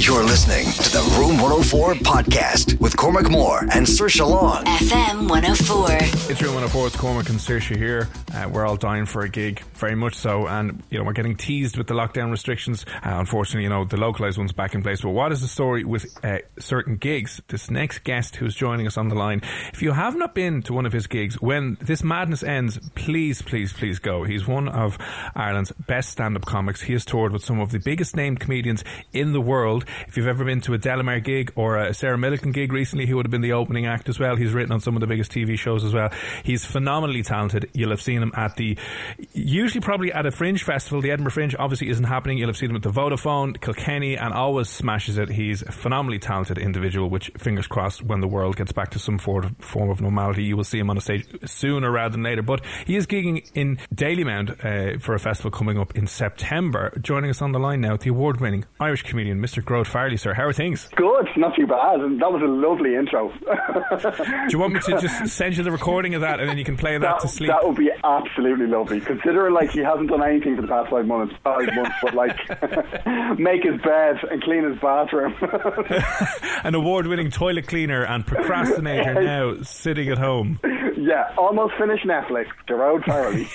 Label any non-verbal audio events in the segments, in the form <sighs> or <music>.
You're listening to the Room 104 podcast with Cormac Moore and Saoirse Long. FM 104. It's Room 104, it's Cormac and Saoirse here. Uh, we're all dying for a gig, very much so. And, you know, we're getting teased with the lockdown restrictions. Uh, unfortunately, you know, the localised ones back in place. But what is the story with uh, certain gigs? This next guest who's joining us on the line, if you have not been to one of his gigs, when this madness ends, please, please, please go. He's one of Ireland's best stand up comics. He has toured with some of the biggest named comedians in the world. If you've ever been to a Delamere gig or a Sarah Millican gig recently, he would have been the opening act as well. He's written on some of the biggest TV shows as well. He's phenomenally talented. You'll have seen him at the, usually probably at a fringe festival. The Edinburgh Fringe obviously isn't happening. You'll have seen him at the Vodafone, Kilkenny, and always smashes it. He's a phenomenally talented individual, which fingers crossed when the world gets back to some form of normality, you will see him on a stage sooner rather than later. But he is gigging in Dalymount uh, for a festival coming up in September. Joining us on the line now, the award winning Irish comedian, Mr. Gearóid Farrelly, sir. How are things? Good, not too bad. And that was a lovely intro. Do you want me to just send you the recording of that and then you can play that, that, to sleep? that would be absolutely lovely. Considering like he hasn't done anything for the past five months, five months, but like <laughs> make his bed and clean his bathroom. <laughs> An award winning toilet cleaner and procrastinator <laughs> now sitting at home. yeah, almost finished Netflix. Gearóid Farrelly.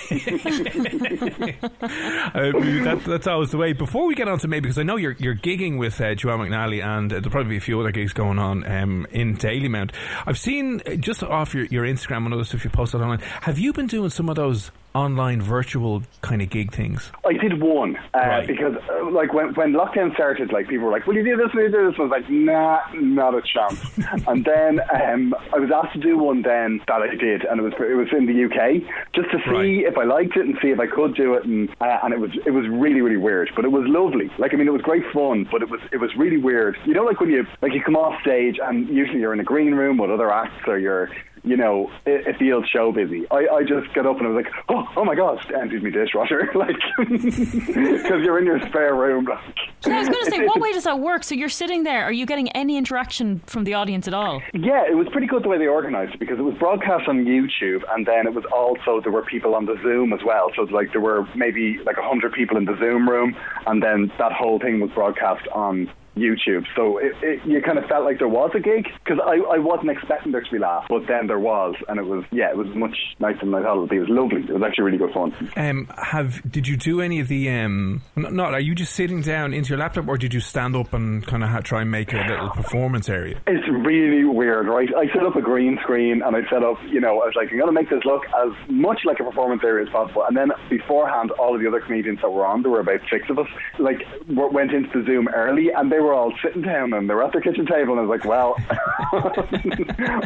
Uh, that, that's always the way. Before we get on to maybe, because I know you're, you're gigging with uh, Joanne McNally and uh, there'll probably be a few other gigs going on um, in Dalymount. I've seen uh, just off your, your Instagram and other stuff you posted online, have you been doing some of those online virtual kind of gig things? I did one uh, Right. because, uh, like, when when lockdown started, like people were like, "Will you do this? Will you do this?" I was like, "Nah, not a chance." <laughs> and then um, I was asked to do one then that I did, and it was it was in the UK just to see Right. if I liked it and see if I could do it, and uh, and it was it was really really weird, but it was lovely. Like, I mean, it was great fun, but it was it was really weird. You know, like when you like you come off stage and usually you're in a green room with other acts or you're you know, it, it feels show busy. I, I just got up and I was like, oh, oh my god, emptied me dishwasher, <laughs> like, <laughs> because you're in your spare room. Like. I was going to say, what <laughs> way does that work? So you're sitting there. Are you getting any interaction from the audience at all? Yeah, it was pretty good the way they organised it because it was broadcast on YouTube and then it was also there were people on the Zoom as well. So it's like there were maybe like a hundred people in the Zoom room and then that whole thing was broadcast on YouTube. So it, it, you kind of felt like there was a gig because I, I wasn't expecting there to be laughs, but then there was, and it was yeah, it was much nicer than I thought it would be. It was lovely. It was actually really good fun. Um, have did you do any of the um? Not are you just sitting down into your laptop, or did you stand up and kind of ha- try and make a little performance area? It's really weird, right? I set up a green screen and I set up, you know, I was like, I'm going to make this look as much like a performance area as possible. And then beforehand, all of the other comedians that were on, there were about six of us, like, w- went into the Zoom early and they were all sitting down and they were at their kitchen table. And I was like, well, <laughs>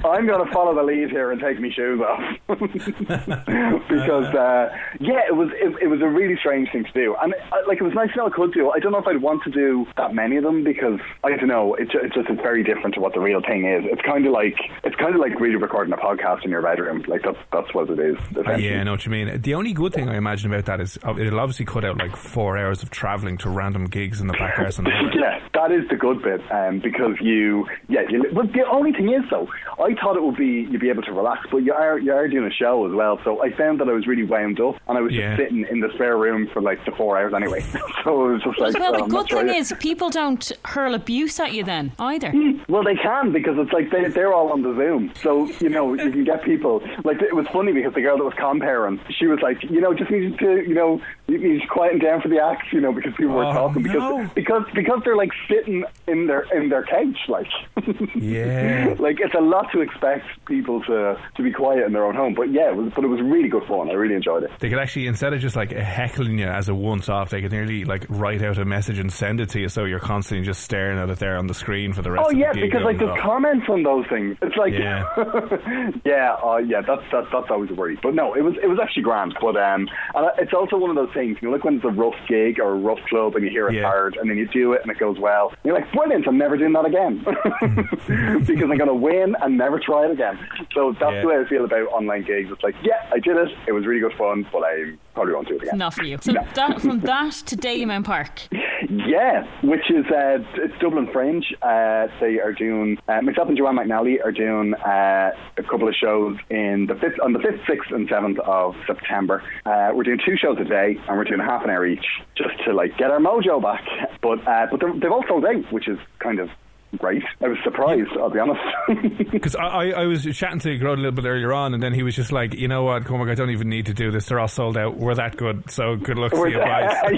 I'm going to follow the lead here and take my shoes off. <laughs> because, <laughs> uh, yeah, it was, it, it was a really strange thing to do. And, uh, like, it was nice to know I could do. I don't know if I'd want to do that many of them because, I don't know, It's ju- it just is very different to what the real thing is. It's kind of like, it's kind of like really recording a podcast in your bedroom. Like, that's, that's what it is. Uh, yeah, I know what you mean. The only good thing I imagine about that is uh, it'll obviously cut out like four hours of travelling to random gigs in the back the Yeah, that that is the good bit um, because you, yeah. You, but the only thing is though, I thought it would be you'd be able to relax, but you are you are doing a show as well. So I found that I was really wound up, and I was Yeah. just sitting in the spare room for like the four hours anyway. <laughs> so it was just like, well, oh, the I'm good thing is people don't hurl abuse at you then either. Well, they can because it's like they, they're all on the Zoom. So, you know, you can get people. Like, it was funny because the girl that was comparing, she was like, you know, just needed to, you know, you need to quieten down for the act, you know, because people were Oh, talking. Because, no. because because they're like sitting in their in their couch. Like, <laughs> Yeah. like it's a lot to expect people to, to be quiet in their own home. But yeah, it was, but it was really good fun. I really enjoyed it. They could actually, instead of just like heckling you as a once off, they could nearly like write out a message and send it to you so you're constantly just staring at it there on the screen for the rest Oh yeah, the because like the comments on those things. It's like Yeah. <laughs> yeah, uh, yeah. That's that's that's always a worry. But no, it was it was actually grand. But um, and it's also one of those things. You know, like when it's a rough gig or a rough club and you hear it Yeah. hard and then you do it and it goes well. You're like, brilliant! I'm never doing that again <laughs> because I'm going to win and never try it again. So that's Yeah. the way I feel about online gigs. It's like, yeah, I did it. It was really good fun, but I probably won't do it again. Not for you. So No. that, from <laughs> that to Dalymount Park. Yeah, which is uh, it's Dublin Fringe. Uh, they are doing uh, myself and Joanne McNally are doing uh, a couple of shows in the fifth on the fifth, sixth, and seventh of September. Uh, we're doing two shows a day, and we're doing half an hour each, just to like get our mojo back. But uh, but they've all sold out, which is kind of great. I was surprised, I'll be honest. <laughs> Because I, I, I was chatting to Gearóid a little bit earlier on, and then he was just like, you know what, Cormac, I don't even need to do this. They're all sold out. We're that good. So good luck to you <laughs> guys. <laughs>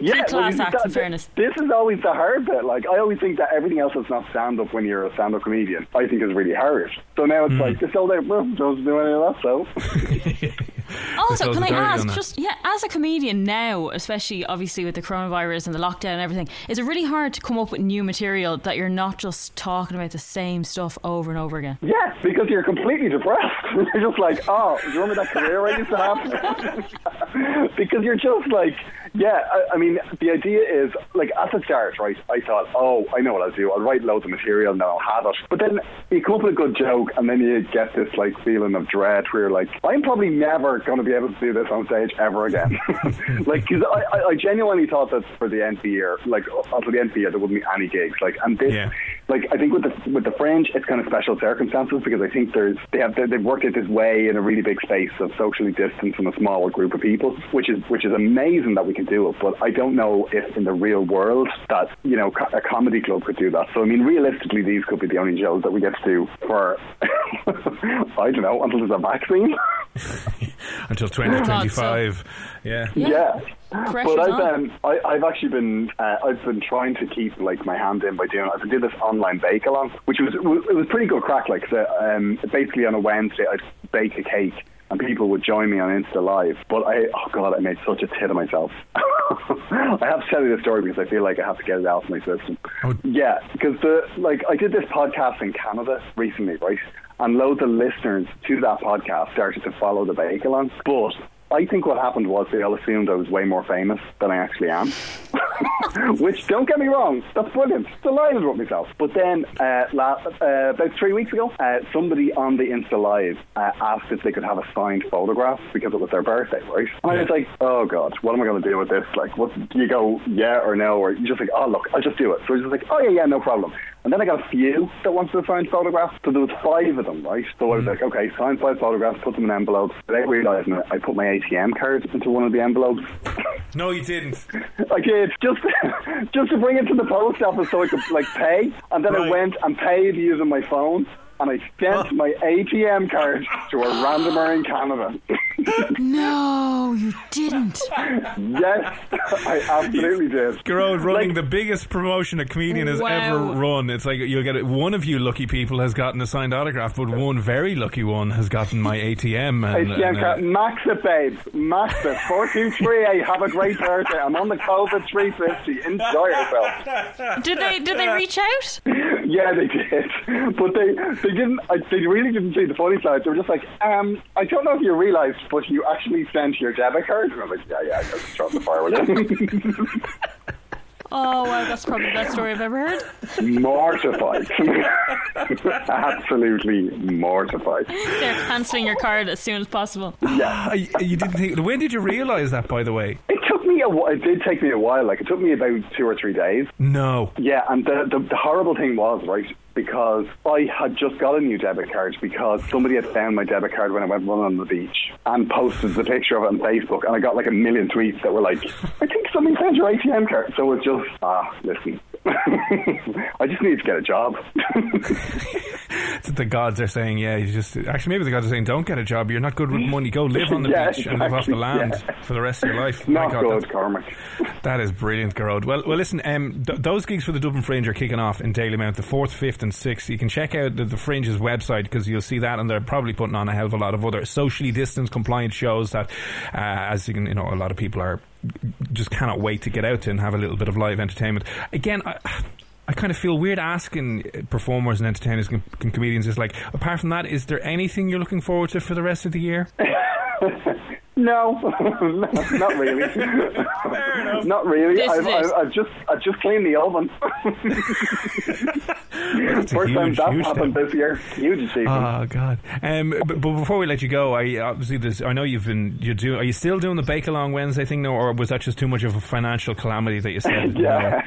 yeah, class you- acts, in fairness. This is always the hard bit. Like I always think that everything else that's not stand up when you're a stand up comedian, I think is really hard. So now it's hmm. like they sold out. Well, don't do any of that. So <laughs> Also, Close can I ask, just yeah, as a comedian now, especially obviously with the coronavirus and the lockdown and everything, is it really hard to come up with new material that you're not just talking about the same stuff over and over again? yeah, because you're completely depressed. <laughs> you're just like, oh, do you remember that career I used to have? <laughs> because you're just like, yeah. I, I mean, the idea is like at the start, right? I thought, oh, I know what I'll do. I'll write loads of material and then I'll have it. But then you come up with a good joke, and then you get this like feeling of dread where you're like, I'm probably never going to be able to do this on stage ever again. <laughs> like, because I, I, I genuinely thought that for the end of the year, like uh, until the end of the year, there wouldn't be any gigs. Like, and this, Yeah. Like, I think with the with the Fringe, it's kind of special circumstances because I think there's they have they've worked it this way in a really big space of socially distanced from a smaller group of people, which is which is amazing that we can do it. But I don't know if in the real world that you know a comedy club could do that. So I mean, realistically, these could be the only shows that we get to do for <laughs> I don't know until there's a vaccine. <laughs> Until <laughs> 2025. Yeah. Yeah. Pressure's but I've on. um, I, I've actually been uh, I've been trying to keep like my hand in by doing I've been doing this online bake along, which was it was pretty good crack. Like so, um, basically on a Wednesday I'd bake a cake and people would join me on Insta Live. But I oh god I made such a tit of myself. <laughs> I have to tell you the story because I feel like I have to get it out of my system. Oh. Yeah, because the like I did this podcast in Canada recently, right? And loads of listeners to that podcast started to follow the bake along, but. I think what happened was they all assumed I was way more famous than I actually am. <laughs> Which, don't get me wrong, that's brilliant. Delighted with myself. But then, uh, la- uh, about three weeks ago, uh, somebody on the Insta Live uh, asked if they could have a signed photograph because it was their birthday, right? And I was like, oh God, what am I going to do with this? Like, what, do you go yeah or no? Or you just like, oh, look, I'll just do it. So I was just like, oh, yeah, yeah, no problem. And then I got a few that wanted to signed photographs. So there was five of them, right? So I was hmm. like, okay, sign five photographs, put them in envelopes. Without realising it, I put my ATM card into one of the envelopes. No, you didn't. <laughs> I did just <laughs> just to bring it to the post office so I could like pay, and then I Right. went and paid using my phone, and I sent my ATM card to a randomer in Canada. <laughs> No, you didn't. yes, I absolutely did. Gearóid running Like- the biggest promotion a comedian has Wow. ever run. It's like you'll get it. One of you lucky people has gotten a signed autograph, but one very lucky one has gotten my ATM. And, ATM and, uh, card, max it, babe, max it. Four two three eight. Have a great birthday. I'm on the COVID three fifty. Enjoy yourself. Did they did they reach out? Yeah, they did, but they they didn't. They really didn't see the funny side. They were just like, um, I don't know if you realised, but you actually sent your debit card. And I was like, yeah, yeah, I just throw the fire with it. <laughs> Oh wow, that's probably the best story I've ever heard. mortified, <laughs> absolutely mortified. They're cancelling your card as soon as possible. Yeah, <sighs> you didn't think. When did you realise that? By the way, it took me a, it did take me a while. Like it took me about two or three days. No. Yeah, and the, the the horrible thing was right because I had just got a new debit card because somebody had found my debit card when I went running on the beach and posted the picture of it on Facebook, and I got like a million tweets that were like, "I think somebody found your ATM card." So it's just ah, listen. <laughs> I just need to get a job. <laughs> the gods are saying, yeah, you just actually maybe the gods are saying, don't get a job. You're not good with money. Go live on the <laughs> Yeah, beach and live off the land yeah. for the rest of your life. My Not God, good, that's- Cormac. <laughs> That is brilliant, Gearóid. Well, well, listen. Um, th- those gigs for the Dublin Fringe are kicking off in Dalymount, the fourth, fifth, and sixth. You can check out the, the Fringe's website because you'll see that, and they're probably putting on a hell of a lot of other socially distanced, compliant shows that, uh, as you can, you know, a lot of people are just cannot wait to get out to and have a little bit of live entertainment. Again, I kind of feel weird asking performers and entertainers and, and comedians. Is like, apart from that, is there anything you're looking forward to for the rest of the year? <laughs> No, no, <laughs> not really. not really. I've. I've, I've just I've just cleaned the oven. <laughs> That's a First huge, that's huge happened step. this year. Huge achievement. Oh God! Um, but, but before we let you go, I obviously this. I know you've been you do. Are you still doing the Bake Along Wednesday thing now, or was that just too much of a financial calamity that you said? yeah,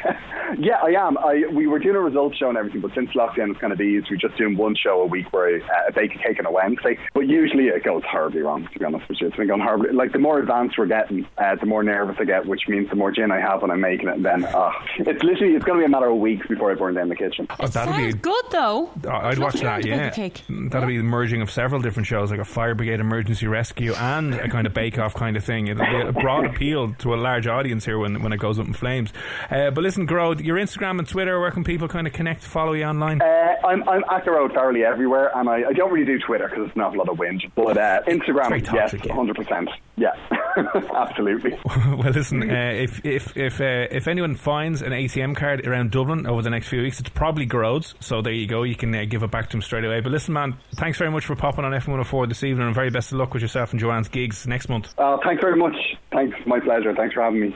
yeah, I am. I we were doing a results show and everything, but since lockdown was kind of eased, we're just doing one show a week where I uh, bake a cake on a Wednesday. But usually it goes horribly wrong. To be honest with you, it's been going horribly. Like the more advanced we're getting, uh, the more nervous I get, which means the more gin I have when I'm making it. And then, uh, it's literally it's going to be a matter of weeks before I burn down the kitchen. Oh, that'll Sounds be. good though. I'd watch Nothing wrong that. with Yeah, bake a cake. that'll be the merging of several different shows, like a fire brigade emergency rescue and a kind of bake off kind of thing. It'll be a broad appeal to a large audience here when when it goes up in flames. Uh, but listen, Gearóid, your Instagram and Twitter, where can people kind of connect, follow you online? Uh, I'm I'm at Gearóid Farrelly everywhere, and I, I don't really do Twitter because it's not a lot of wind, But uh, Instagram, yes, toxic, 100. percent Yeah, <laughs> absolutely. <laughs> well, listen, uh, if if if uh, if anyone finds an ATM card around Dublin over the next few weeks, it's probably Gearóid's. So there you go. You can uh, give it back to him straight away. But listen, man, thanks very much for popping on F104 this evening, and very best of luck with yourself and Joanne's gigs next month. Uh, thanks very much. Thanks, my pleasure. Thanks for having me.